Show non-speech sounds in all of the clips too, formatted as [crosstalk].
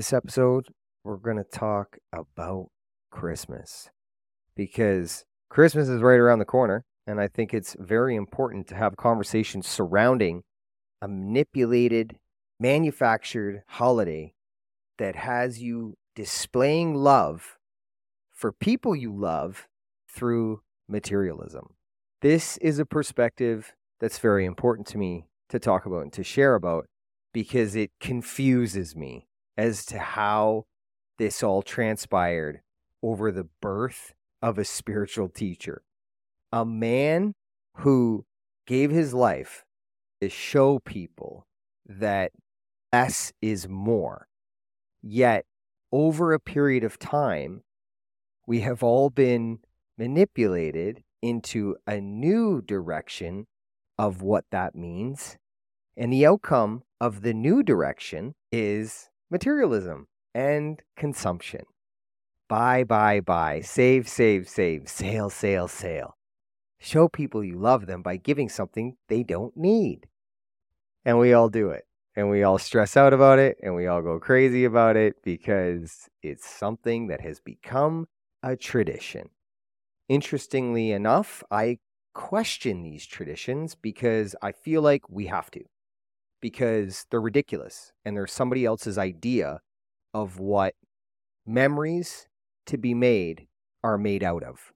This episode, we're going to talk about Christmas because Christmas is right around the corner. And I think it's very important to have conversations surrounding a manipulated, manufactured holiday that has you displaying love for people you love through materialism. This is a perspective that's very important to me to talk about and to share about because it confuses me as to how this all transpired over the birth of a spiritual teacher. A man who gave his life to show people that less is more. Yet, over a period of time, we have all been manipulated into a new direction of what that means. And the outcome of the new direction is materialism and consumption. Buy, buy, buy, save, save, save, sale, sale, sale. Show people you love them by giving something they don't need. And we all do it. And we all stress out about it and we all go crazy about it because it's something that has become a tradition. Interestingly enough, I question these traditions because I feel like we have to, because they're ridiculous and they're somebody else's idea of what memories to be made are made out of.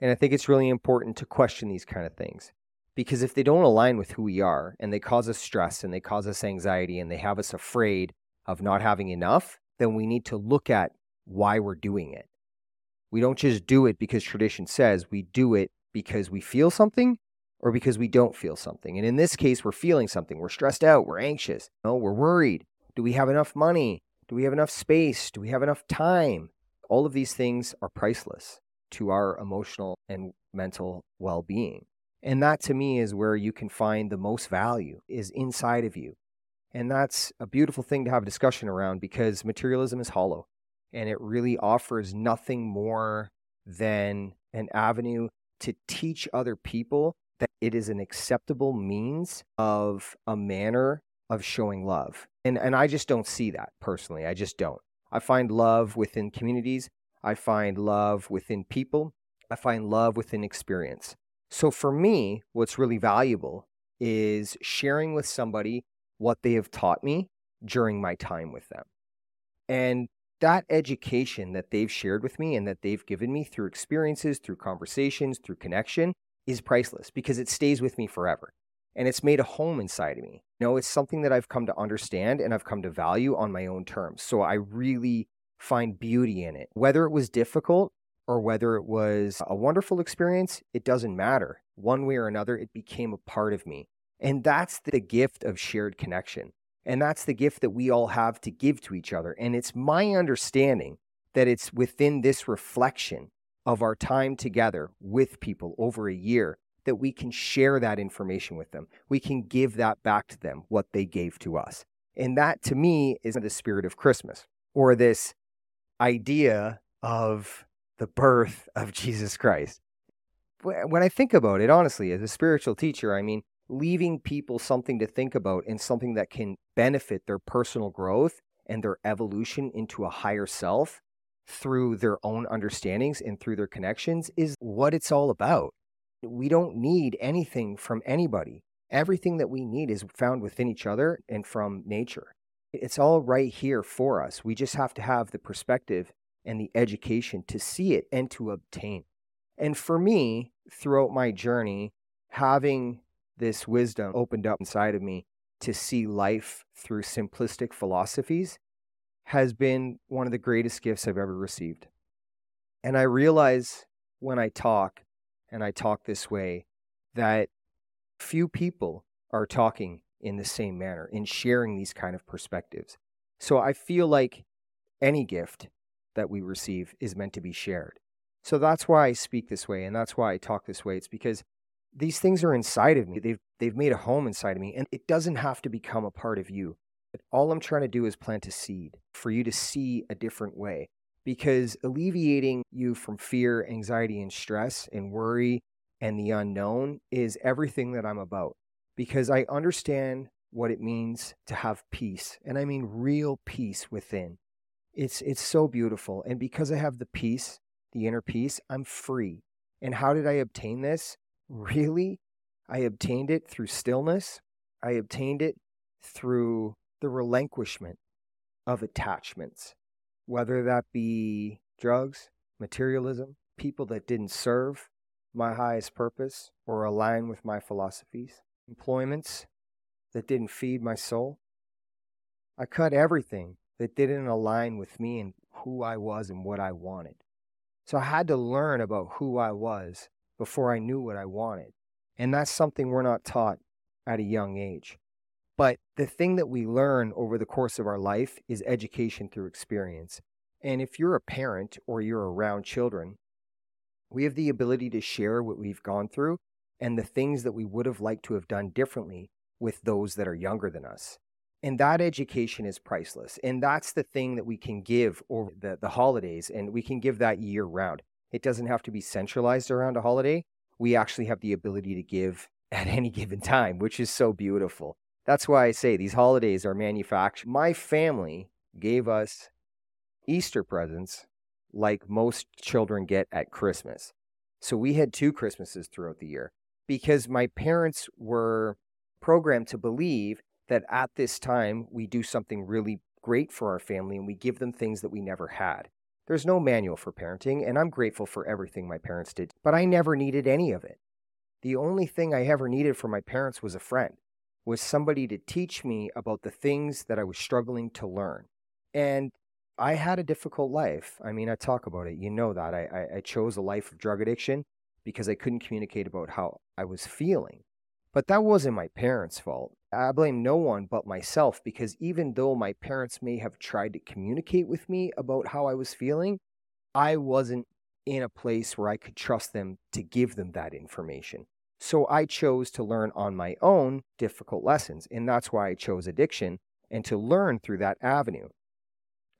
And I think it's really important to question these kind of things because if they don't align with who we are and they cause us stress and they cause us anxiety and they have us afraid of not having enough, then we need to look at why we're doing it. We don't just do it because tradition says, we do it because we feel something or because we don't feel something. And in this case, we're feeling something. We're stressed out, we're anxious, no, we're worried. Do we have enough money? Do we have enough space? Do we have enough time? All of these things are priceless to our emotional and mental well being. And that to me is where you can find the most value is inside of you. And that's a beautiful thing to have a discussion around because materialism is hollow and it really offers nothing more than an avenue to teach other people that it is an acceptable means of a manner of showing love. And and I just don't see that personally. I just don't. I find love within communities. I find love within people. I find love within experience. So for me, what's really valuable is sharing with somebody what they have taught me during my time with them. And that education that they've shared with me and that they've given me through experiences, through conversations, through connection is priceless because it stays with me forever and it's made a home inside of me. You know, it's something that I've come to understand and I've come to value on my own terms. So I really find beauty in it. Whether it was difficult or whether it was a wonderful experience, it doesn't matter. One way or another, it became a part of me. And that's the gift of shared connection. And that's the gift that we all have to give to each other. And it's my understanding that it's within this reflection of our time together with people over a year that we can share that information with them. We can give that back to them, what they gave to us. And that to me is the spirit of Christmas or this idea of the birth of [laughs] Jesus Christ. When I think about it, honestly, as a spiritual teacher, I mean, leaving people something to think about and something that can benefit their personal growth and their evolution into a higher self through their own understandings and through their connections is what it's all about. We don't need anything from anybody. Everything that we need is found within each other and from nature. It's all right here for us. We just have to have the perspective and the education to see it and to obtain. And for me, throughout my journey, having this wisdom opened up inside of me to see life through simplistic philosophies has been one of the greatest gifts I've ever received. And I realize when I talk and I talk this way that few people are talking in the same manner in sharing these kind of perspectives. So I feel like any gift that we receive is meant to be shared. So that's why I speak this way and that's why I talk this way. It's because these things are inside of me. They've they've made a home inside of me and it doesn't have to become a part of you. All I'm trying to do is plant a seed for you to see a different way because alleviating you from fear, anxiety and stress and worry and the unknown is everything that I'm about because I understand what it means to have peace and I mean real peace within. It's it's so beautiful. And because I have the peace, the inner peace, I'm free. And how did I obtain this? [laughs] Really? I obtained it through stillness. I obtained it through the relinquishment of attachments, whether that be drugs, materialism, people that didn't serve my highest purpose or align with my philosophies, employments that didn't feed my soul. I cut everything that didn't align with me and who I was and what I wanted. So I had to learn about who I was before I knew what I wanted. And that's something we're not taught at a young age. But the thing that we learn over the course of our life is education through experience. And if you're a parent or you're around children, we have the ability to share what we've gone through and the things that we would have liked to have done differently with those that are younger than us. And that education is priceless. And that's the thing that we can give over the, the holidays, and we can give that year round. It doesn't have to be centralized around a holiday. We actually have the ability to give at [laughs] any given time, which is so beautiful. That's why I say these holidays are manufactured. My family gave us Easter presents like most children get at Christmas. So we had two Christmases throughout the year because my parents were programmed to believe that at this time we do something really great for our family and we give them things that we never had. There's no manual for parenting, and I'm grateful for everything my parents did, but I never needed any of it. The only thing I ever needed from my parents was a friend was somebody to teach me about the things that I was struggling to learn. And I had a difficult life. I mean, I talk about it. You know that. I, I, I chose a life of drug addiction because I couldn't communicate about how I was feeling. But that wasn't my parents' fault. I blame no one but myself because even though my parents may have tried to communicate with me about how I was feeling, I wasn't in a place where I could trust them to give them that information. So I chose to learn on my own difficult lessons. And that's why I chose addiction and to learn through that avenue.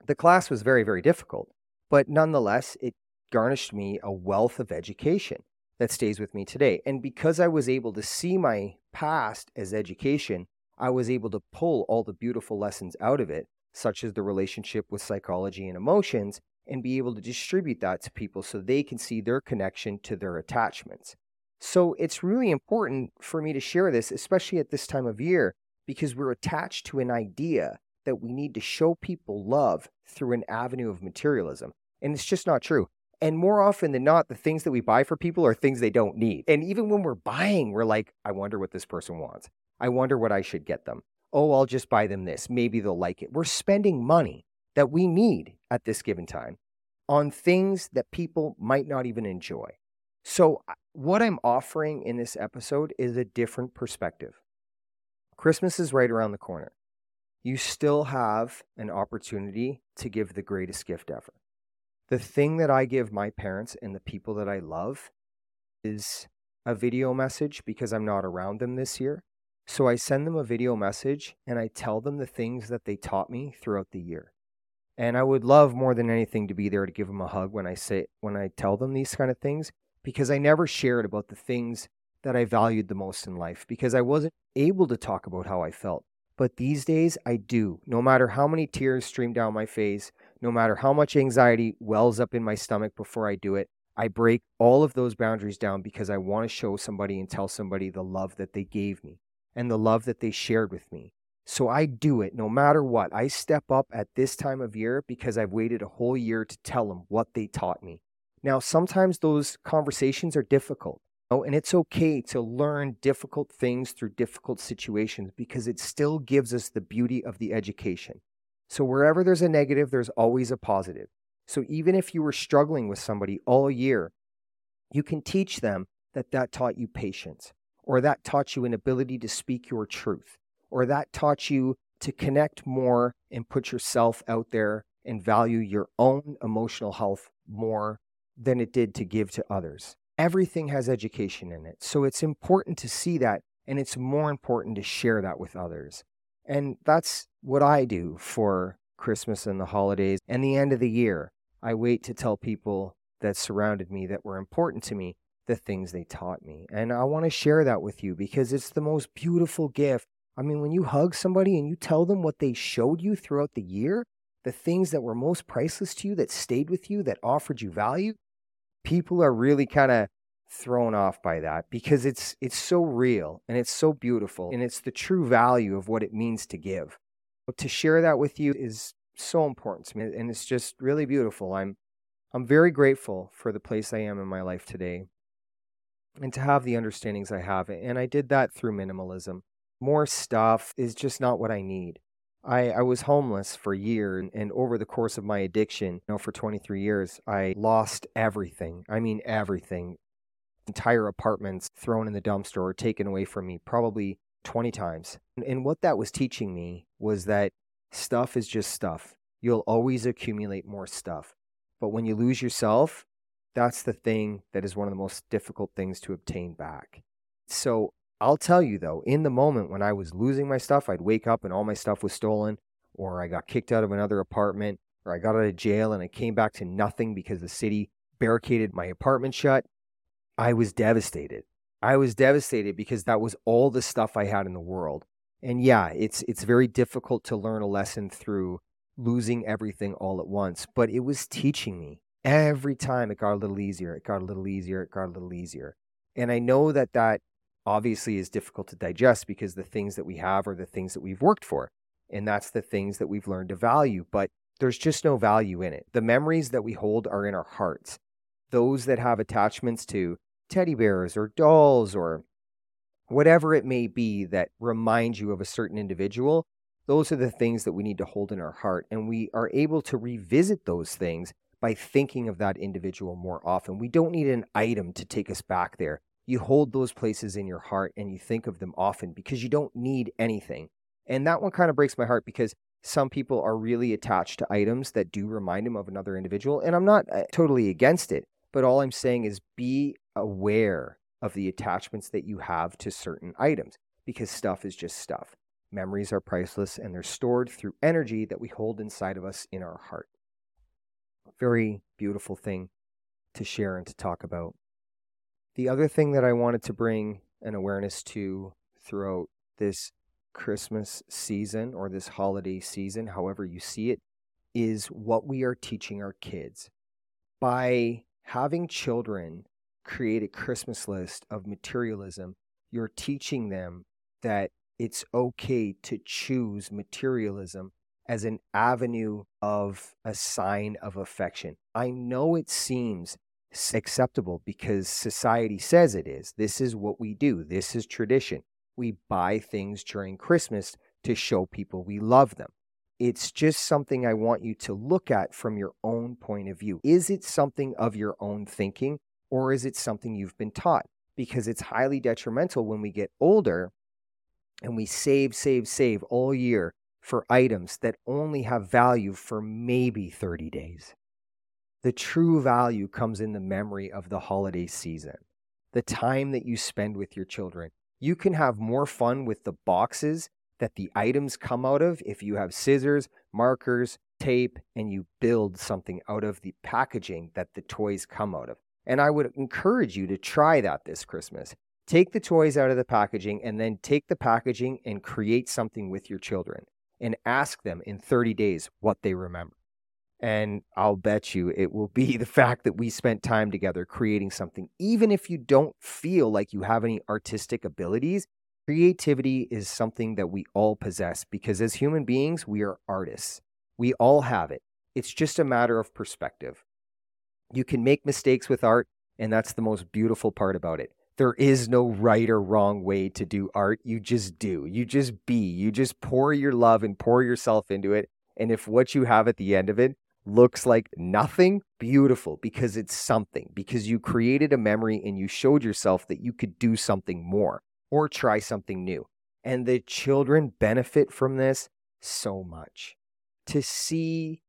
The class was very, very difficult, but nonetheless, it garnished me a wealth of education that stays with me today. And because I was able to see my past as education, I was able to pull all the beautiful lessons out of it, such as the relationship with psychology and emotions, and be able to distribute that to people so they can see their connection to their attachments. So it's really important for me to share this, especially at this time of year, because we're attached to an idea that we need to show people love through an avenue of materialism. And it's just not true. And more often than not, the things that we buy for people are things they don't need. And even when we're buying, we're like, I wonder what this person wants. I wonder what I should get them. Oh, I'll just buy them this. Maybe they'll like it. We're spending money that we need at this given time on things that people might not even enjoy. So, what I'm offering in this episode is a different perspective. Christmas is right around the corner. You still have an opportunity to give the greatest gift ever. The thing that I give my parents and the people that I love is a video message because I'm not around them this year. So I send them a video message and I tell them the things that they taught me throughout the year. And I would love more than anything to be there to give them a hug when I say when I tell them these kind of things because I never shared about the things that I valued the most in life because I wasn't able to talk about how I felt. But these days I do. No matter how many tears stream down my face, no matter how much anxiety wells up in my stomach before I do it, I break all of those boundaries down because I want to show somebody and tell somebody the love that they gave me and the love that they shared with me. So I do it no matter what. I step up at this time of year because I've waited a whole year to tell them what they taught me. Now, sometimes those conversations are difficult. Oh, and it's okay to learn difficult things through difficult situations because it still gives us the beauty of the education. So, wherever there's a negative, there's always a positive. So, even if you were struggling with somebody all year, you can teach them that that taught you patience, or that taught you an ability to speak your truth, or that taught you to connect more and put yourself out there and value your own emotional health more than it did to give to others. Everything has education in it. So it's important to see that, and it's more important to share that with others. And that's what I do for Christmas and the holidays and the end of the year. I wait to tell people that surrounded me that were important to me the things they taught me. And I want to share that with you because it's the most beautiful gift. I mean, when you hug somebody and you tell them what they showed you throughout the year, the things that were most priceless to you, that stayed with you, that offered you value, people are really kind of thrown off by that because it's it's so real and it's so beautiful and it's the true value of what it means to give. But to share that with you is so important to me and it's just really beautiful. I'm I'm very grateful for the place I am in my life today and to have the understandings I have. And I did that through minimalism. More stuff is just not what I need. I, I was homeless for a year, and, over the course of my addiction, you know, for 23 years, I lost everything. I mean, everything. Entire apartments thrown in the dumpster or taken away from me, probably 20 times. And, and what that was teaching me was that stuff is just stuff. You'll always accumulate more stuff. But when you lose yourself, that's the thing that is one of the most difficult things to obtain back. So I'll tell you though, in the moment when I was losing my stuff, I'd wake up and all my stuff was stolen, or I got kicked out of another apartment, or I got out of jail and I came back to nothing because the city barricaded my apartment shut. I was devastated. I was devastated because that was all the stuff I had in the world. And yeah, it's it's very difficult to learn a lesson through losing everything all at once, but it was teaching me every time it got a little easier, it got a little easier, it got a little easier. And I know that that obviously is difficult to digest because the things that we have are the things that we've worked for. And that's the things that we've learned to value. But there's just no value in it. The memories that we hold are in our hearts. Those that have attachments to teddy bears or dolls or whatever it may be that remind you of a certain individual, those are the things that we need to hold in our heart. And we are able to revisit those things by thinking of that individual more often. We don't need an item to take us back there. You hold those places in your heart and you think of them often because you don't need anything. And that one kind of breaks my heart because some people are really attached to items that do remind them of another individual. And I'm not uh, totally against it, but all I'm saying is be aware of the attachments that you have to certain items because stuff is just stuff. Memories are priceless and they're stored through energy that we hold inside of us in our heart very beautiful thing to share and to talk about. The other thing that I wanted to bring an awareness to throughout this Christmas season or this holiday season, however you see it, is what we are teaching our kids. By having children create a Christmas list of materialism, you're teaching them that it's okay to choose materialism as an avenue of a sign of affection. I know it seems acceptable because society says it is. This is what we do, this is tradition. We buy things during Christmas to show people we love them. It's just something I want you to look at from your own point of view. Is it something of your own thinking or is it something you've been taught? Because it's highly detrimental when we get older and we save, save, save all year for items that only have value for maybe 30 days. The true value comes in the memory of the holiday season, the time that you spend with your children. You can have more fun with the boxes that the items come out of if you have scissors, markers, tape, and you build something out of the packaging that the toys come out of. And I would encourage you to try that this Christmas. Take the toys out of the packaging and then take the packaging and create something with your children and ask them in 30 days what they remember. And I'll bet you it will be the fact that we spent time together creating something. Even if you don't feel like you have any artistic abilities, creativity is something that we all possess because as human beings, we are artists. We all have it. It's just a matter of perspective. You can make mistakes with art, and that's the most beautiful part about it there is no right or wrong way to do art. You just do. You just be. You just pour your love and pour yourself into it. And if what you have at the end of it looks like nothing, beautiful because it's something, because you created a memory and you showed yourself that you could do something more or try something new. And the children benefit from this so much. To see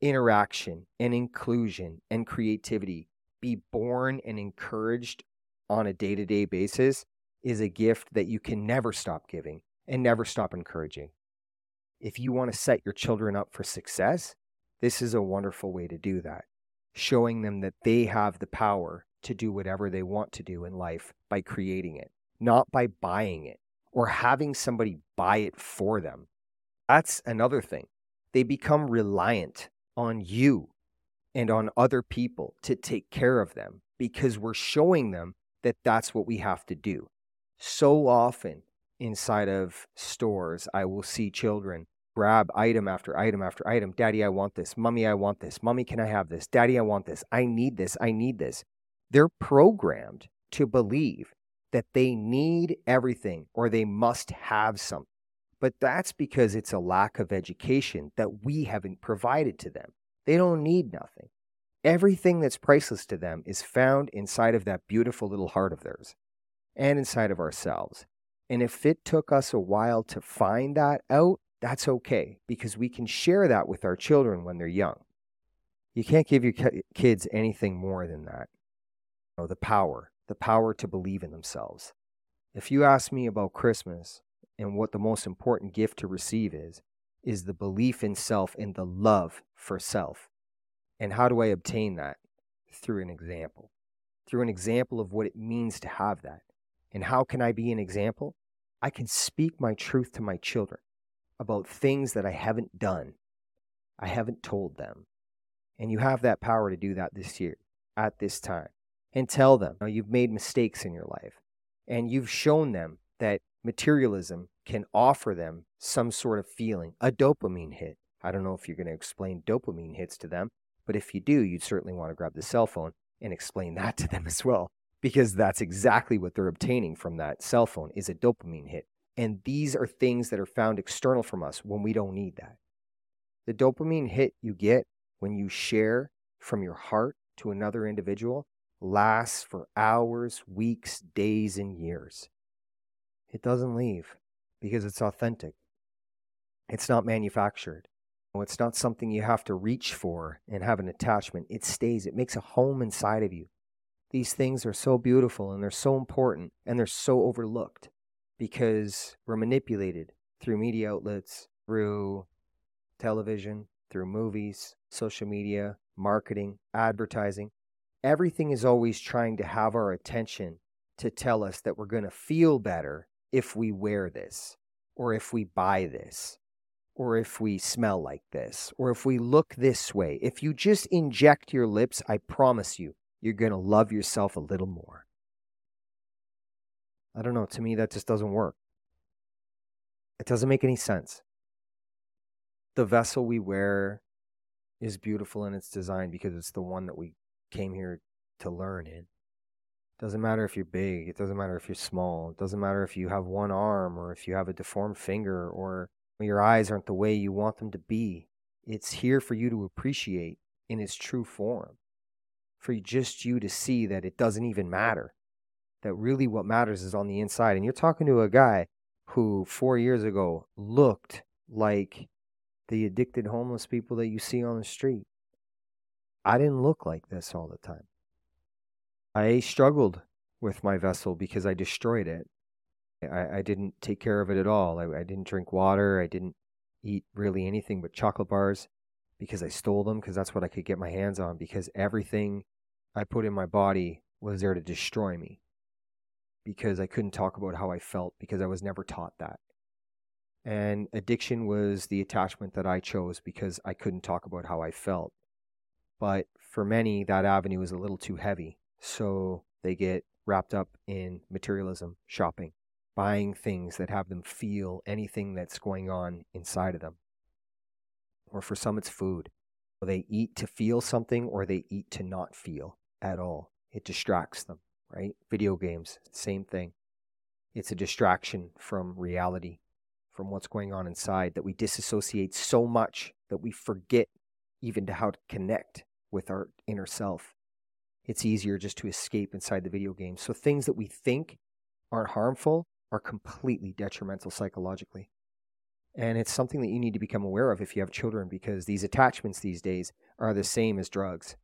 interaction and inclusion and creativity be born and encouraged on a day to day basis is a gift that you can never stop giving and never stop encouraging. If you want to set your children up for success, this is a wonderful way to do that. Showing them that they have the power to do whatever they want to do in life by creating it, not by buying it or having somebody buy it for them. That's another thing. They become reliant on you and on other people to take care of them because we're showing them that that's what we have to do. So often inside of stores, I will see children grab item after item after item. Daddy, I want this. Mommy, I want this. Mommy, can I have this? Daddy, I want this. I need this. I need this. They're programmed to believe that they need everything or they must have something. But that's because it's a lack of education that we haven't provided to them. They don't need nothing. Everything that's priceless to them is found inside of that beautiful little heart of theirs and inside of ourselves. And if it took us a while to find that out, that's okay because we can share that with our children when they're young. You can't give your kids anything more than that. You know, the power, the power to believe in themselves. If you ask me about Christmas and what the most important gift to receive is, is the belief in self and the love for self. And how do I obtain that? Through an example, through an example of what it means to have that. And how can I be an example? I can speak my truth to my children about things that I haven't done. I haven't told them. And you have that power to do that this year, at this time. And tell them you you've made mistakes in your life. And you've shown them that materialism can offer them some sort of feeling, a dopamine hit. I don't know if you're going to explain dopamine hits to them, but if you do, you'd certainly want to grab the cell phone and explain that to them as well, because that's exactly what they're obtaining from that cell phone is a dopamine hit. And these are things that are found external from us when we don't need that. The dopamine hit you get when you share from your heart to another individual lasts for hours, weeks, days, and years. It doesn't leave because it's authentic. It's not manufactured. It's not something you have to reach for and have an attachment. It stays, it makes a home inside of you. These things are so beautiful and they're so important and they're so overlooked because we're manipulated through media outlets, through television, through movies, social media, marketing, advertising. Everything is always trying to have our attention to tell us that we're going to feel better if we wear this, or if we buy this, or if we smell like this, or if we look this way. If you just inject your lips, I promise you, you're going to love yourself a little more. I don't know. To me, that just doesn't work. It doesn't make any sense. The vessel we wear is beautiful in its design because it's the one that we came here to learn in. It doesn't matter if you're big, it doesn't matter if you're small, it doesn't matter if you have one arm or if you have a deformed finger or your eyes aren't the way you want them to be. It's here for you to appreciate in its true form, for just you to see that it doesn't even matter that really what matters is on the inside. And you're talking to a guy who four years ago looked like the addicted homeless people that you see on the street. I didn't look like this all the time. I struggled with my vessel because I destroyed it. I, I didn't take care of it at all. I, I didn't drink water. I didn't eat really anything but chocolate bars because I stole them because that's what I could get my hands on because everything I put in my body was there to destroy me because I couldn't talk about how I felt because I was never taught that. And addiction was the attachment that I chose because I couldn't talk about how I felt. But for many, that avenue is a little too heavy. So they get wrapped up in materialism, shopping, buying things that have them feel anything that's going on inside of them. Or for some, it's food. They eat to feel something or they eat to not feel at all. It distracts them right? Video games, same thing. It's a distraction from reality, from what's going on inside, that we disassociate so much that we forget even to how to connect with our inner self. It's easier just to escape inside the video game. So things that we think aren't harmful are completely detrimental psychologically. And it's something that you need to become aware of if you have children because these attachments these days are the same as drugs.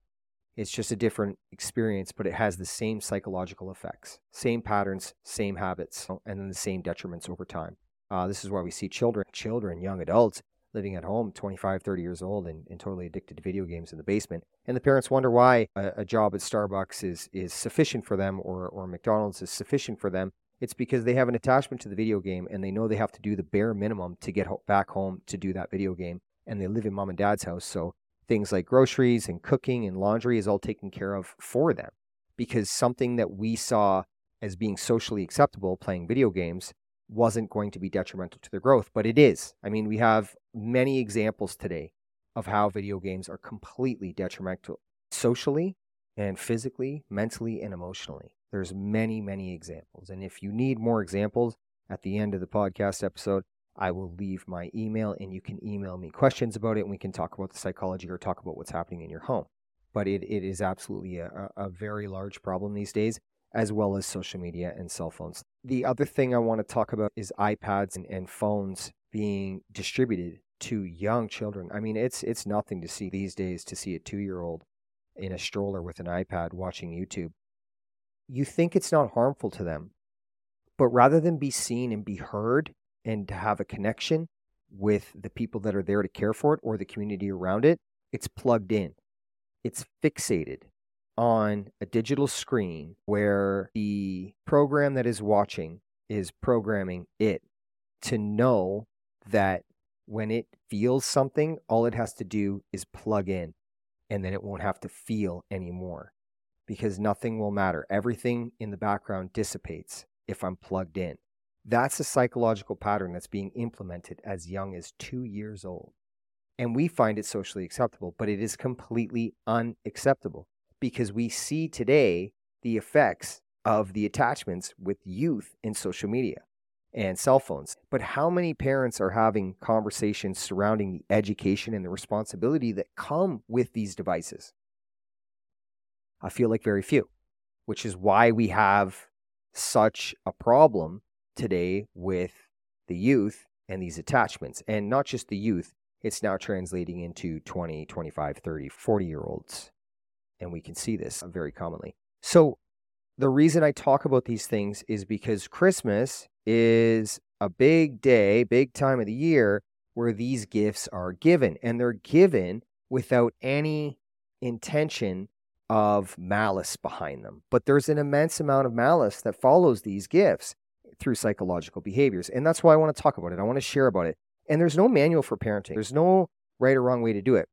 It's just a different experience, but it has the same psychological effects, same patterns, same habits, and then the same detriments over time. Uh, this is why we see children, children, young adults living at home, 25, 30 years old, and, and totally addicted to video games in the basement. And the parents wonder why a, a job at Starbucks is, is sufficient for them or, or McDonald's is sufficient for them. It's because they have an attachment to the video game and they know they have to do the bare minimum to get ho- back home to do that video game and they live in mom and dad's house. So things like groceries and cooking and laundry is all taken care of for them because something that we saw as being socially acceptable, playing video games, wasn't going to be detrimental to their growth, but it is. I mean, we have many examples today of how video games are completely detrimental socially and physically, mentally, and emotionally. There's many, many examples. And if you need more examples at the end of the podcast episode, I will leave my email and you can email me questions about it and we can talk about the psychology or talk about what's happening in your home. But it, it is absolutely a, a very large problem these days as well as social media and cell phones. The other thing I want to talk about is iPads and, and phones being distributed to young children. I mean, it's it's nothing to see these days to see a two year old in a stroller with an iPad watching YouTube. You think it's not harmful to them, but rather than be seen and be heard and to have a connection with the people that are there to care for it or the community around it, it's plugged in. It's fixated on a digital screen where the program that is watching is programming it to know that when it feels something, all it has to do is plug in and then it won't have to feel anymore because nothing will matter. Everything in the background dissipates if I'm plugged in. That's a psychological pattern that's being implemented as young as two years old. And we find it socially acceptable, but it is completely unacceptable because we see today the effects of the attachments with youth in social media and cell phones. But how many parents are having conversations surrounding the education and the responsibility that come with these devices? I feel like very few, which is why we have such a problem today with the youth and these attachments. And not just the youth, it's now translating into 20, 25, 30, 40 year olds and we can see this very commonly. So, the reason I talk about these things is because Christmas is a big day, big time of the year where these gifts are given, and they're given without any intention of malice behind them. But there's an immense amount of malice that follows these gifts through psychological behaviors. And that's why I want to talk about it. I want to share about it. And there's no manual for parenting, there's no right or wrong way to do it.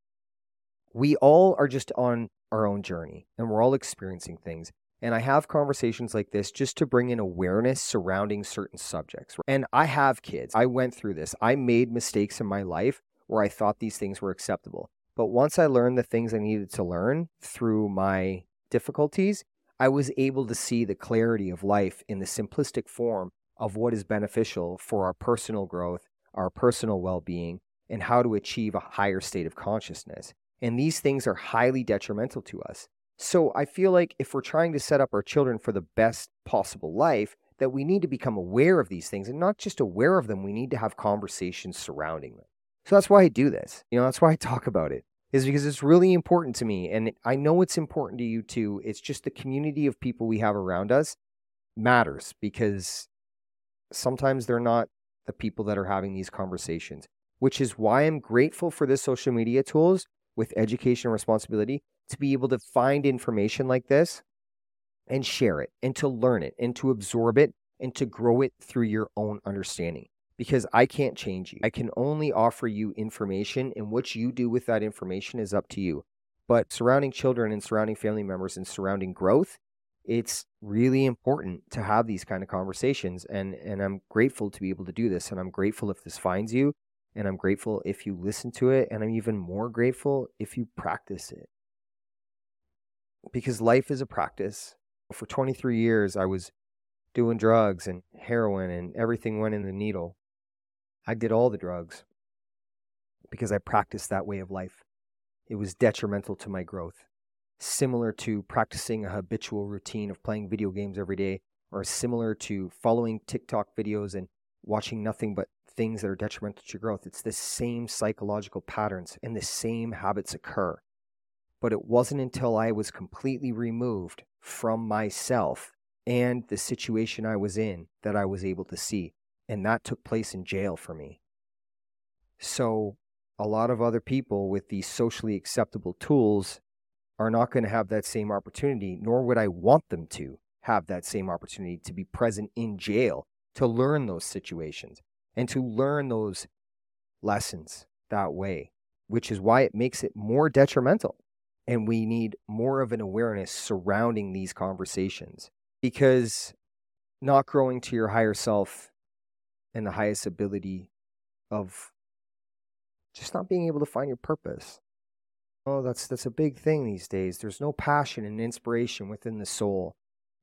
We all are just on our own journey and we're all experiencing things. And I have conversations like this just to bring in awareness surrounding certain subjects. And I have kids. I went through this. I made mistakes in my life where I thought these things were acceptable. But once I learned the things I needed to learn through my difficulties, I was able to see the clarity of life in the simplistic form of what is beneficial for our personal growth, our personal well being, and how to achieve a higher state of consciousness. And these things are highly detrimental to us. So I feel like if we're trying to set up our children for the best possible life, that we need to become aware of these things and not just aware of them, we need to have conversations surrounding them. So that's why I do this. You know, that's why I talk about it, is because it's really important to me. And I know it's important to you too. It's just the community of people we have around us matters because sometimes they're not the people that are having these conversations, which is why I'm grateful for the social media tools with education and responsibility to be able to find information like this and share it and to learn it and to absorb it and to grow it through your own understanding. Because I can't change you. I can only offer you information, and what you do with that information is up to you. But surrounding children and surrounding family members and surrounding growth, it's really important to have these kind of conversations. And, and I'm grateful to be able to do this. And I'm grateful if this finds you and I'm grateful if you listen to it. And I'm even more grateful if you practice it. Because life is a practice. For 23 years, I was doing drugs and heroin, and everything went in the needle. I did all the drugs because I practiced that way of life. It was detrimental to my growth, similar to practicing a habitual routine of playing video games every day, or similar to following TikTok videos and watching nothing but things that are detrimental to your growth. It's the same psychological patterns and the same habits occur. But it wasn't until I was completely removed from myself and the situation I was in that I was able to see. And that took place in jail for me. So, a lot of other people with these socially acceptable tools are not going to have that same opportunity, nor would I want them to have that same opportunity to be present in jail to learn those situations and to learn those lessons that way which is why it makes it more detrimental. And we need more of an awareness surrounding these conversations because not growing to your higher self and the highest ability of just not being able to find your purpose. Oh, that's that's a big thing these days. There's no passion and inspiration within the soul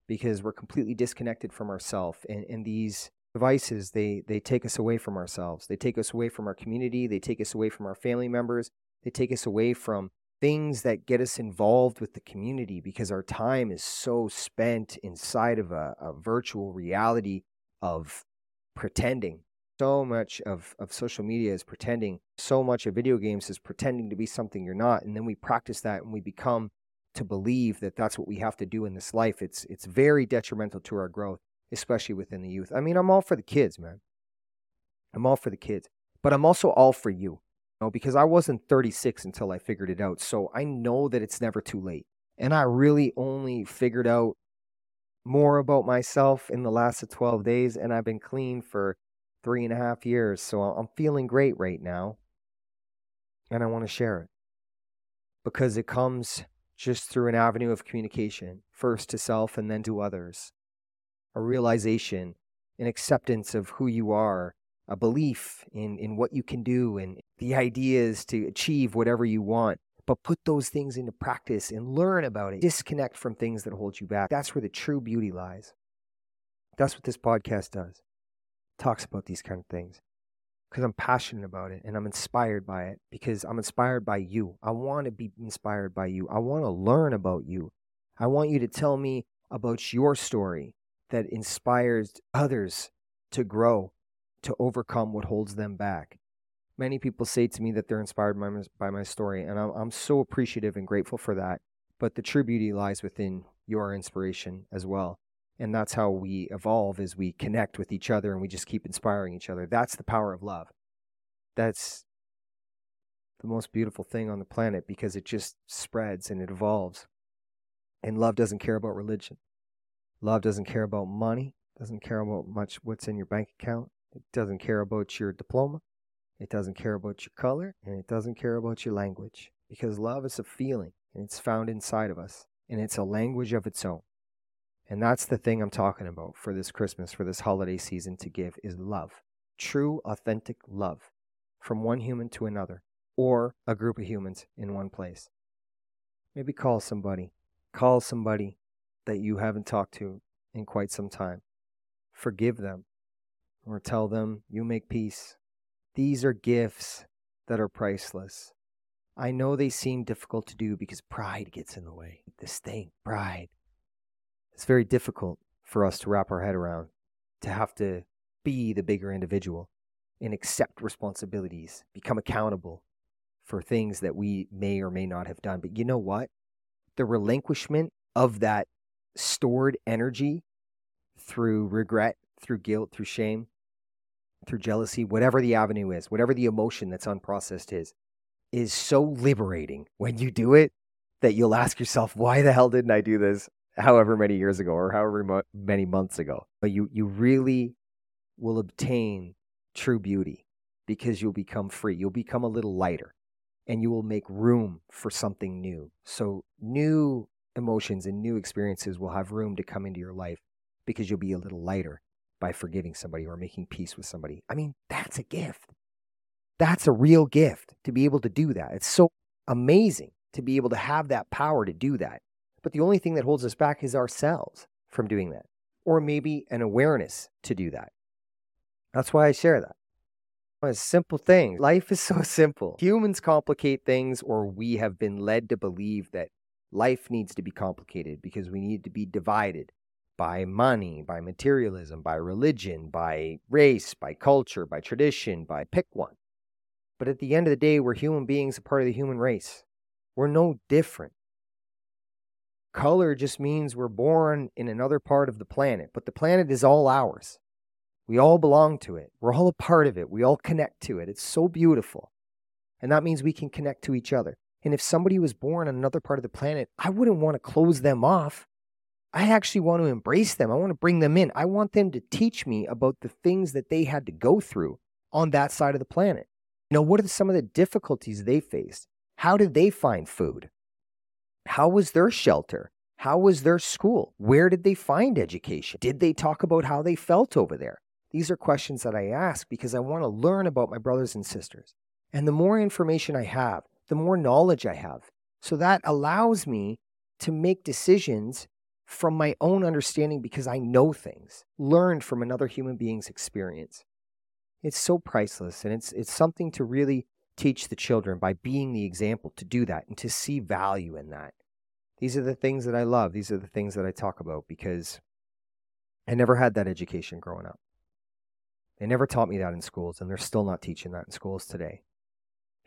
because we're completely disconnected from ourselves and, and these devices they they take us away from ourselves. They take us away from our community, they take us away from our family members, they take us away from things that get us involved with the community because our time is so spent inside of a, a virtual reality of pretending. So much of, of social media is pretending. So much of video games is pretending to be something you're not. And then we practice that and we become to believe that that's what we have to do in this life. It's, it's very detrimental to our growth, especially within the youth. I mean, I'm all for the kids, man. I'm all for the kids, but I'm also all for you know, because I wasn't 36 until I figured it out. So I know that it's never too late. And I really only figured out more about myself in the last 12 days, and I've been clean for three and a half years. So I'm feeling great right now. And I want to share it because it comes just through an avenue of communication, first to self and then to others. A realization, an acceptance of who you are, a belief in, in what you can do and the ideas to achieve whatever you want. But put those things into practice and learn about it. Disconnect from things that hold you back. That's where the true beauty lies. That's what this podcast does. Talks about these kind of things because I'm passionate about it and I'm inspired by it because I'm inspired by you. I want to be inspired by you. I want to learn about you. I want you to tell me about your story that inspires others to grow, to overcome what holds them back many people say to me that they're inspired by my, by my story, and I'm, I'm so appreciative and grateful for that. But the true beauty lies within your inspiration as well. And that's how we evolve as we connect with each other and we just keep inspiring each other. That's the power of love. That's the most beautiful thing on the planet because it just spreads and it evolves. And love doesn't care about religion. Love doesn't care about money, doesn't care about much what's in your bank account. It doesn't care about your diploma. It doesn't care about your color and it doesn't care about your language because love is a feeling and it's found inside of us and it's a language of its own. And that's the thing I'm talking about for this Christmas, for this holiday season to give is love. True, authentic love from one human to another or a group of humans in one place. Maybe call somebody. Call somebody that you haven't talked to in quite some time. Forgive them or tell them you make peace these are gifts that are priceless. I know they seem difficult to do because pride gets in the way. This thing, pride. It's very difficult for us to wrap our head around, to have to be the bigger individual and accept responsibilities, become accountable for things that we may or may not have done. But you know what? The relinquishment of that stored energy through regret, through guilt, through shame, through jealousy, whatever the avenue is, whatever the emotion that's unprocessed is, is so liberating when you do it that you'll ask yourself, why the hell didn't I do this however many years ago or however mo- many months ago? But you, you really will obtain true beauty because you'll become free. You'll become a little lighter and you will make room for something new. So, new emotions and new experiences will have room to come into your life because you'll be a little lighter by forgiving somebody or making peace with somebody. I mean, that's a gift. That's a real gift to be able to do that. It's so amazing to be able to have that power to do that. But the only thing that holds us back is ourselves from doing that, or maybe an awareness to do that. That's why I share that. A simple thing. Life is [laughs] so simple. Humans complicate things, or we have been led to believe that life needs to be complicated because we need to be divided by money, by materialism, by religion, by race, by culture, by tradition, by pick one. But at the end of the day, we're human beings, a part of the human race. We're no different. Color just means we're born in another part of the planet, but the planet is all ours. We all belong to it. We're all a part of it. We all connect to it. It's so beautiful. And that means we can connect to each other. And if somebody was born on another part of the planet, I wouldn't want to close them off. I actually want to embrace them. I want to bring them in. I want them to teach me about the things that they had to go through on that side of the planet. You know, what are some of the difficulties they faced? How did they find food? How was their shelter? How was their school? Where did they find education? Did they talk about how they felt over there? These are questions that I ask because I want to learn about my brothers and sisters. And the more information I have, the more knowledge I have. So that allows me to make decisions from my own understanding because I know things, learned from another human being's experience. It's so priceless and it's it's something to really teach the children by being the example to do that and to see value in that. These are the things that I love. These are the things that I talk about because I never had that education growing up. They never taught me that in schools, and they're still not teaching that in schools today.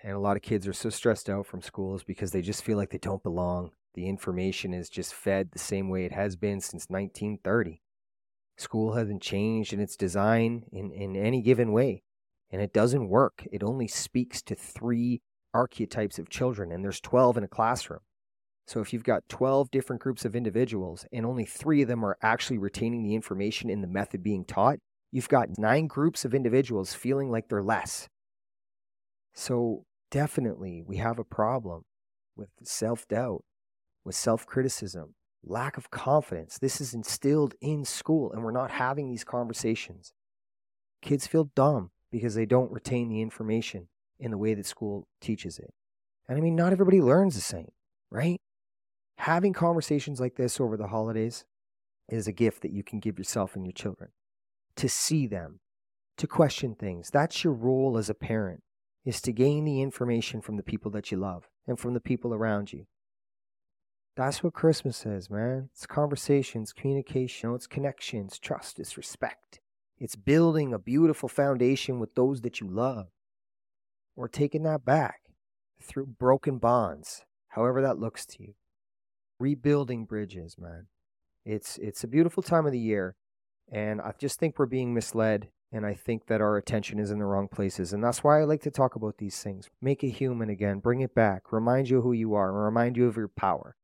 And a lot of kids are so stressed out from schools because they just feel like they don't belong. The information is just fed the same way it has been since 1930. School hasn't changed in its design in, in any given way, and it doesn't work. It only speaks to three archetypes of children, and there's 12 in a classroom. So if you've got 12 different groups of individuals and only three of them are actually retaining the information in the method being taught, you've got nine groups of individuals feeling like they're less. So definitely we have a problem with self doubt, with self criticism, lack of confidence. This is instilled in school, and we're not having these conversations. Kids feel dumb because they don't retain the information in the way that school teaches it. And I mean, not everybody learns the same, right? having conversations like this over the holidays is a gift that you can give yourself and your children to see them, to question things. That's your role as a parent is to gain the information from the people that you love and from the people around you. That's what Christmas is, man. It's conversations, communication, it's connections, trust, it's respect. It's building a beautiful foundation with those that you love or taking that back through broken bonds, however that looks to you rebuilding bridges, man. It's it's a beautiful time of the year, and I just think we're being misled, and I think that our attention is in the wrong places, and that's why I like to talk about these things. Make it human again, bring it back, remind you who you are, and remind you of your power.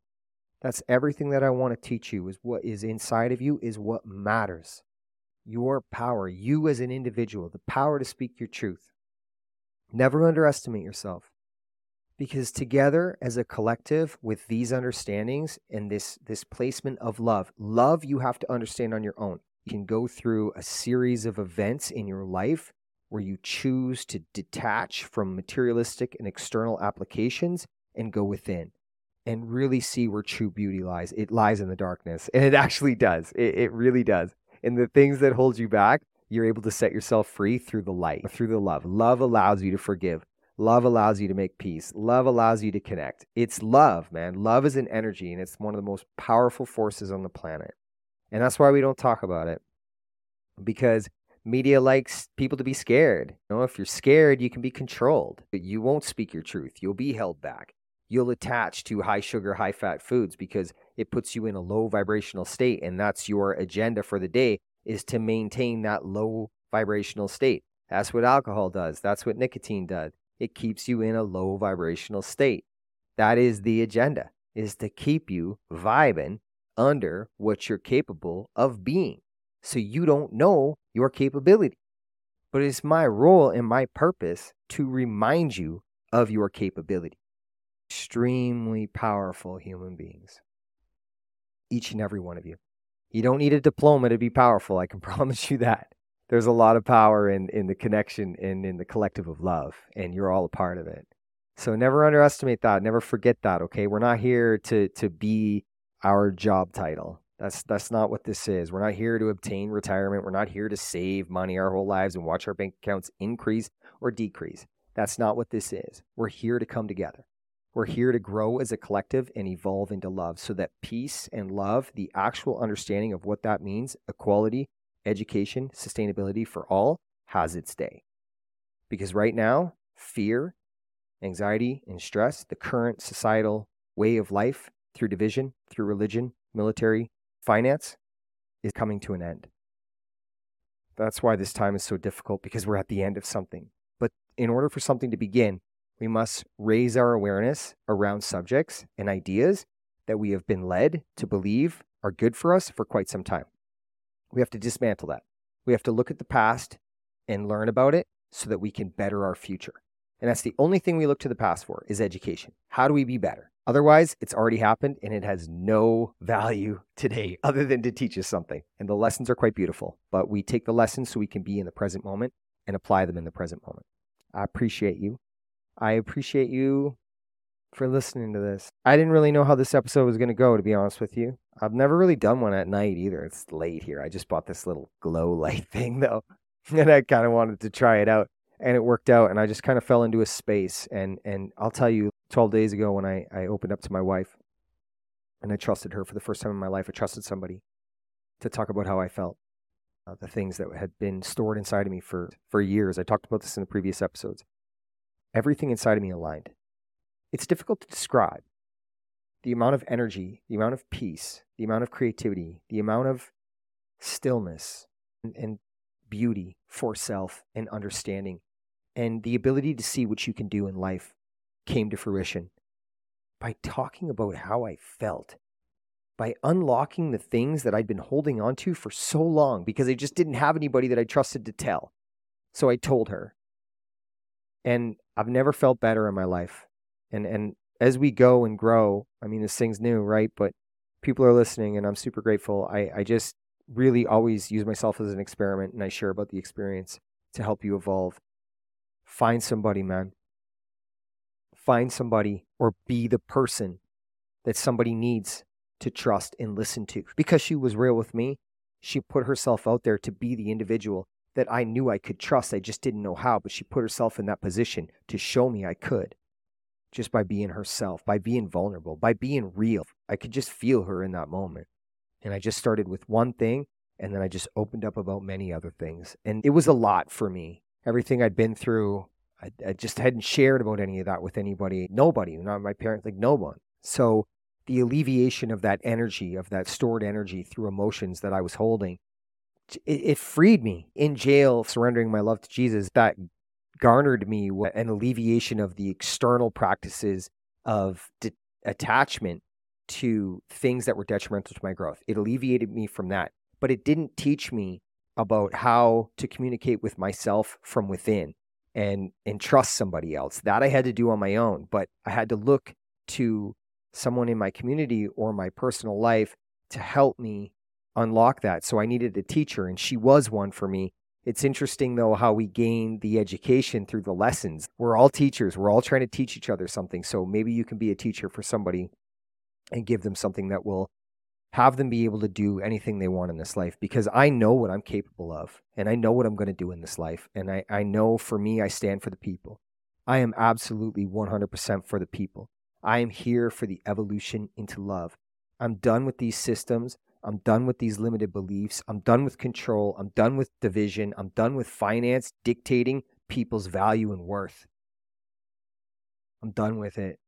That's everything that I want to teach you. Is what is inside of you is what matters. Your power, you as an individual, the power to speak your truth. Never underestimate yourself. Because together as a collective with these understandings and this this placement of love love you have to understand on your own. You can go through a series of events in your life where you choose to detach from materialistic and external applications and go within and really see where true beauty lies. It lies in the darkness and it actually does. It, it really does and the things that hold you back you're able to set yourself free through the light through the love love allows you to forgive Love allows you to make peace. Love allows you to connect. It's love, man. Love is an energy and it's one of the most powerful forces on the planet. And that's why we don't talk about it because media likes people to be scared. You know, if you're scared, you can be controlled. You won't speak your truth. You'll be held back. You'll attach to high sugar, high fat foods because it puts you in a low vibrational state and that's your agenda for the day is to maintain that low vibrational state. That's what alcohol does. That's what nicotine does it keeps you in a low vibrational state. That is the agenda, is to keep you vibing under what you're capable of being. So you don't know your capability. But it's my role and my purpose to remind you of your capability. Extremely powerful human beings. Each and every one of you. You don't need a diploma to be powerful. I can [laughs] promise you that. There's a lot of power in in the connection and in the collective of love and you're all a part of it. So never underestimate that never forget that okay? We're not here to to be our job title. That's that's not what this is. We're not here to obtain retirement. We're not here to save money our whole lives and watch our bank accounts increase or decrease. That's not what this is. We're here to come together we're here to grow as a collective and evolve into love so that peace and love the actual understanding of what that means equality education, sustainability for all has its day. Because right now, fear, anxiety, and stress, the current societal way of life through division, through religion, military, finance, is coming to an end. That's why this time is so difficult because we're at the end of something. But in order for something to begin, we must raise our awareness around subjects and ideas that we have been led to believe are good for us for quite some time. We have to dismantle that. We have to look at the past and learn about it so that we can better our future. And that's the only thing we look to the past for is education. How do we be better? Otherwise, it's already happened and it has no value [laughs] today other than to teach us something. And the lessons are quite beautiful, but we take the lessons so we can be in the present moment and apply them in the present moment. I appreciate you. I appreciate you for listening to this. I didn't really know how this episode was going to go, to be honest with you. I've never really done one at night either. It's late here. I just bought this little glow light [laughs] thing, though, and I kind of wanted to try it out. And it worked out, and I just kind of fell into a space. And, and I'll tell you, 12 days ago, when I, I opened up to my wife and I trusted her for the first time in my life, I trusted somebody to talk about how I felt, uh, the things that had been stored inside of me for, for years. I talked about this in the previous episodes. Everything inside of me aligned it's difficult to describe the amount of energy, the amount of peace, the amount of creativity, the amount of stillness and, and beauty for self and understanding, and the ability to see what you can do in life came to fruition by talking about how I felt, by unlocking the things that I'd been holding on to for so long because I just didn't have anybody that I trusted to tell. So I told her. And I've never felt better in my life and and as we go and grow, I mean, this thing's new, right? But people are listening, and I'm super grateful. I I just really always use myself as an experiment, and I share about the experience to help you evolve. Find somebody, man. Find somebody, or be the person that somebody needs to trust and listen to. Because she was real with me, she put herself out there to be the individual that I knew I could trust. I just didn't know how, but she put herself in that position to show me I could just by being herself, by being vulnerable, by being real. I could just feel her in that moment. And I just started with one thing and then I just opened up about many other things. And it was a lot for me. Everything I'd been through, I, I just hadn't shared about any of that with anybody, nobody, not my parents, like no one. So the alleviation of that energy, of that stored energy through emotions that I was holding, it, freed me in jail, surrendering my love to Jesus. That garnered me an alleviation of the external practices of de- attachment to things that were detrimental to my growth. It alleviated me from that, but it didn't teach me about how to communicate with myself from within and and trust somebody else. That I had to do on my own, but I had to look to someone in my community or my personal life to help me unlock that. So I needed a teacher and she was one for me it's interesting, though, how we gain the education through the lessons. We're all teachers, we're all trying to teach each other something. So maybe you can be a teacher for somebody and give them something that will have them be able to do anything they want in this life because I know what I'm capable of and I know what I'm going to do in this life. And I, I know for me, I stand for the people. I am absolutely 100% for the people. I am here for the evolution into love. I'm done with these systems. I'm done with these limited beliefs. I'm done with control. I'm done with division. I'm done with finance dictating people's value and worth. I'm done with it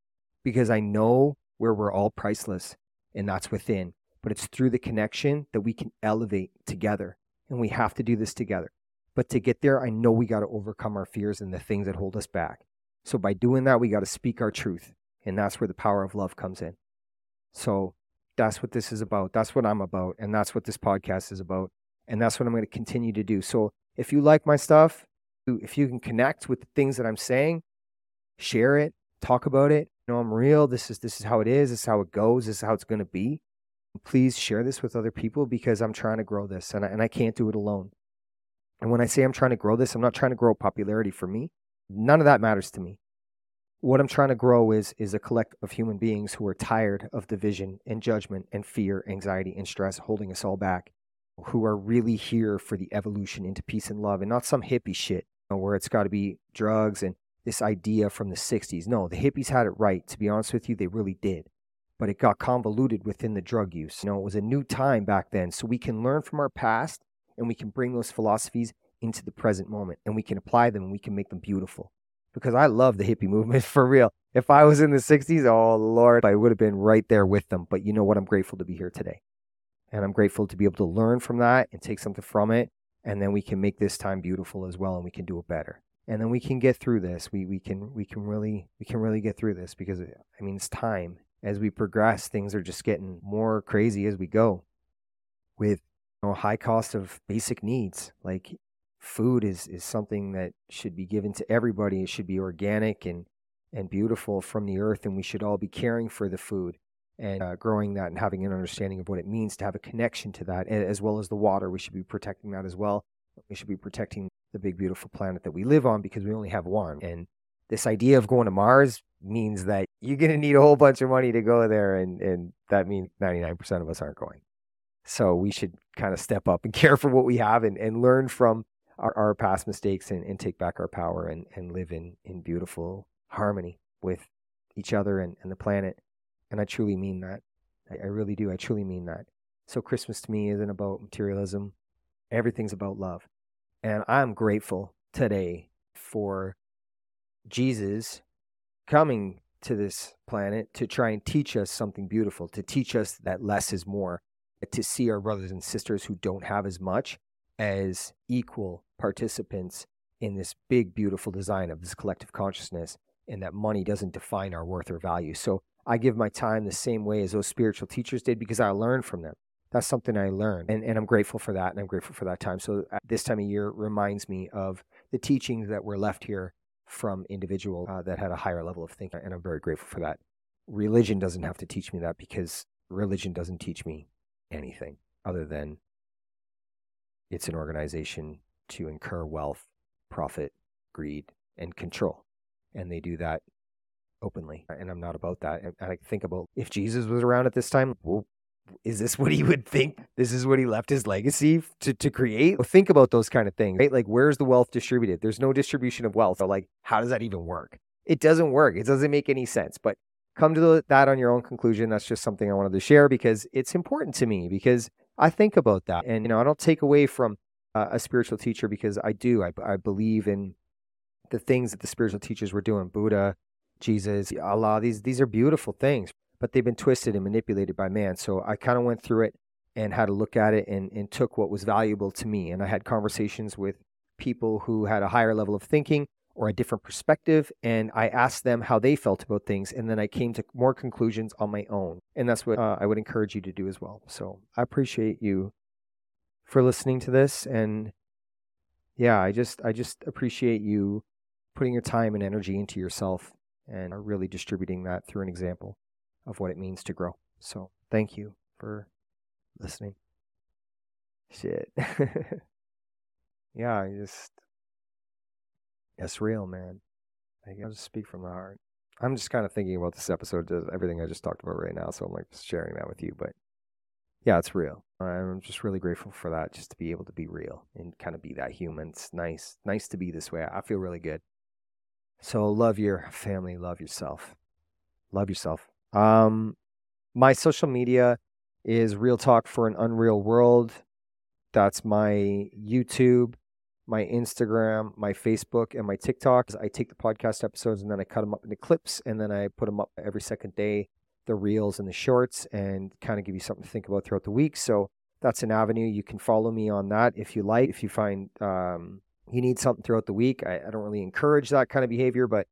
because I know where we're all priceless, and that's within. But it's through the connection that we can elevate together, and we have to do this together. But to get there, I know we got to overcome our fears and the things that hold us back. So by doing that, we got to speak our truth, and that's where the power of love comes in. So that's what this is about. That's what I'm about. And that's what this podcast is about. And that's what I'm going to continue to do. So if you like my stuff, if you can connect with the things that I'm saying, share it, talk about it. You know, I'm real. This is this is how it is. This is how it goes. This is how it's going to be. Please share this with other people because I'm trying to grow this and I, and I can't do it alone. And when I say I'm trying to grow this, I'm not trying to grow popularity for me. None of that matters to me what I'm trying to grow is is a collect of human beings who are tired of division and judgment and fear, anxiety and stress holding us all back, who are really here for the evolution into peace and love and not some hippie shit you know, where it's got to be drugs and this idea from the 60s. No, the hippies had it right. To be honest with you, they really did. But it got convoluted within the drug use. You know, it was a new time back then. So we can learn from our past and we can bring those philosophies into the present moment and we can apply them and we can make them beautiful because I love the hippie movement [laughs] for real. If I was in the 60s, oh Lord, I would have been right there with them. But you know what? I'm grateful to be here today. And I'm grateful to be able to learn from that and take something from it. And then we can make this time beautiful as well and we can do it better. And then we can get through this. We we can we can really we can really get through this because I mean it's time. As we progress, things are just getting more crazy as we go with you know, high cost of basic needs like food is is something that should be given to everybody. It should be organic and and beautiful from the earth, and we should all be caring for the food and uh, growing that and having an understanding of what it means to have a connection to that, as well as the water. We should be protecting that as well. We should be protecting the big, beautiful planet that we live on because we only have one. And this idea of going to Mars means that you're going to need a whole bunch of money to go there, and, and that means 99% of us aren't going. So we should kind of step up and [laughs] care for what we have and, and learn from our, our past mistakes and, and take back our power and, and live in, in beautiful harmony with each other and, and the planet. And I truly mean that. I, I really do. I truly mean that. So Christmas to me isn't about materialism. Everything's about love. And I'm grateful today for Jesus coming to this planet to try and teach us something beautiful, to teach us that less is more, to see our brothers and sisters who don't have as much as equal participants in this big, beautiful design of this collective consciousness, and that money doesn't define our worth or value. So I give my time the same way as those spiritual teachers did because I learned from them. That's something I learned, and, and I'm grateful for that, and I'm grateful for that time. So uh, this time of year reminds me of the teachings that were left here from individuals uh, that had a higher level of thinking, and I'm very grateful for that. Religion doesn't have to teach me that because religion doesn't teach me anything other than it's an organization to incur wealth, profit, greed, and control. And they do that openly. And I'm not about that. And I think about if Jesus was around at this time, well, is this [laughs] what he would think? This is what he left his legacy to, to create? Well, think about those kind of things, right? Like, where's the wealth distributed? There's no distribution of wealth. So, like, how does that even work? It doesn't work. It doesn't make any sense. But come to that on your own conclusion. That's just something I wanted to share because it's important to me because I think about that. And, you know, I don't take away from uh, a spiritual teacher because I do. I, I believe in the things that the spiritual teachers were doing Buddha, Jesus, Allah. These, these are beautiful things but they've been twisted and manipulated by man. So I kind of went through it and had to look at it and, and took what was valuable to me. And I had conversations with people who had a higher level of thinking or a different perspective. And I asked them how they felt about things. And then I came to more conclusions on my own. And that's what uh, I would encourage you to do as well. So I appreciate you for listening to this. And yeah, I just, I just appreciate you putting your time and energy into yourself and really distributing that through an example of what it means to grow. So thank you for listening. Shit. [laughs] yeah, I just, it's real, man. I will just speak from the heart. I'm just kind of thinking about this episode, everything I just talked about right now. So I'm like sharing that with you. But yeah, it's real. I'm just really grateful for that, just to be able to be real and kind of be that human. It's nice, nice to be this way. I feel really good. So love your family, love yourself, love yourself. Um, my social media is Real Talk for an Unreal World. That's my YouTube, my Instagram, my Facebook, and my TikTok. I take the podcast episodes and then I cut them up into clips and then I put them up every second day, the reels and the shorts, and kind of give you something to think about throughout the week. So that's an avenue. You can follow me on that if you like. If you find um, you need something throughout the week, I, I don't really encourage that kind of behavior, but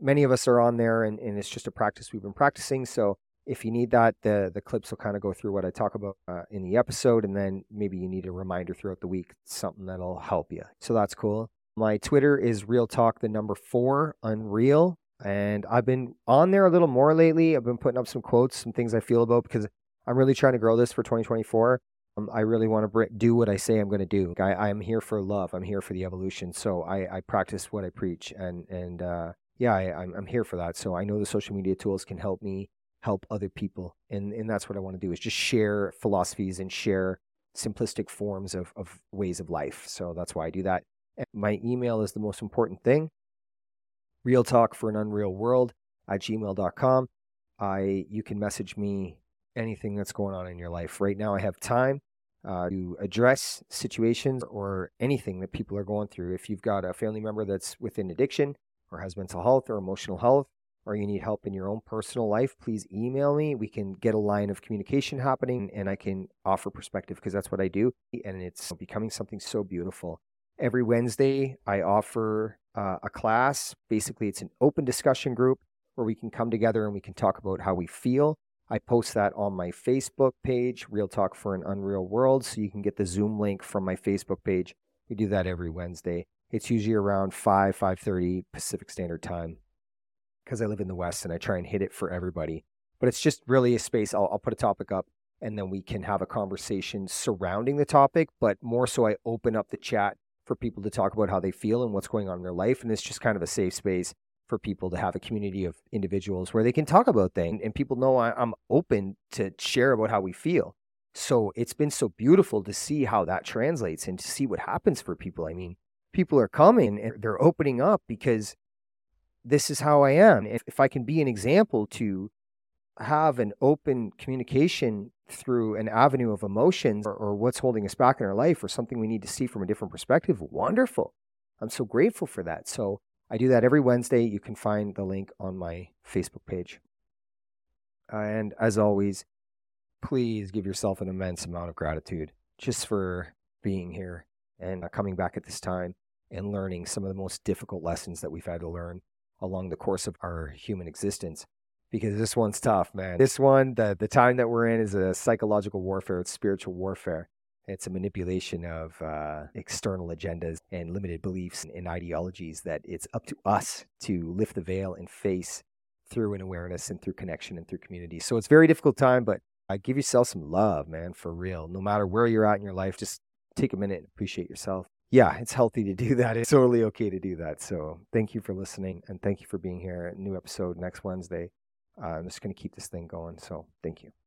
many of us are on there and, and it's just a practice we've been practicing. So if you need that, the, the clips will kind of go through what I talk about uh, in the episode. And then maybe you need a reminder throughout the week, something that'll help you. So that's cool. My Twitter is Real Talk, the number four, Unreal. And I've been on there a little more lately. I've been putting up some quotes, some things I feel about because I'm really trying to grow this for 2024. Um, I really want to do what I say I'm going to do. I, am here for love. I'm here for the evolution. So I, I practice what I preach, and and uh, yeah, I, I'm here for that. So I know the social media tools can help me help other people. And, and that's what I want to do is just share philosophies and share simplistic forms of, of ways of life. So that's why I do that. And my email is the most important thing. Real talk for an unreal world at gmail.com. I you can message me anything that's going on in your life. Right now I have time uh, to address situations or anything that people are going through. If you've got a family member that's within addiction, or has mental health or emotional health, or you need help in your own personal life, please email me. We can get a line of communication happening and I can offer perspective because that's what I do. And it's becoming something so beautiful. Every Wednesday, I offer uh, a class. Basically, it's an open discussion group where we can come together and we can talk about how we feel. I post that on my Facebook page, Real Talk for an Unreal World. So you can get the Zoom link from my Facebook page We do that every Wednesday. It's usually around 5, 5.30 Pacific Standard Time because I live in the West and I try and hit it for everybody. But it's just really a space. I'll, I'll put a topic up and then we can have a conversation surrounding the topic, but more so I open up the chat for people to talk about how they feel and what's going on in their life. And it's just kind of a safe space for people to have a community of individuals where they can talk about things and people know I, I'm open to share about how we feel. So it's been so beautiful to see how that translates and to see what happens for people. I mean, people are coming and they're opening up because this is how I am. If, if I can be an example to have an open communication through an avenue of emotions or, or, what's holding us back in our life or something we need to see from a different perspective, wonderful. I'm so grateful for that. So I do that every Wednesday. You can find the link on my Facebook page. And as always, please give yourself an immense amount of gratitude just for being here and uh, coming back at this time and learning some of the most difficult lessons that we've had to learn along the course of our human existence because this one's tough, man. This one, the the time that we're in is a psychological warfare, it's spiritual warfare. It's a manipulation of uh, external agendas and limited beliefs and, ideologies that it's up to us to lift the veil and face through an awareness and through connection and through community. So it's very difficult time, but I give yourself some love, man, for real. No matter where you're at in your life, just take a minute and appreciate yourself. Yeah, it's healthy to do that. It's totally okay to do that. So thank you for listening and thank you for being here. New episode next Wednesday. Uh, I'm just going to keep this thing going. So thank you.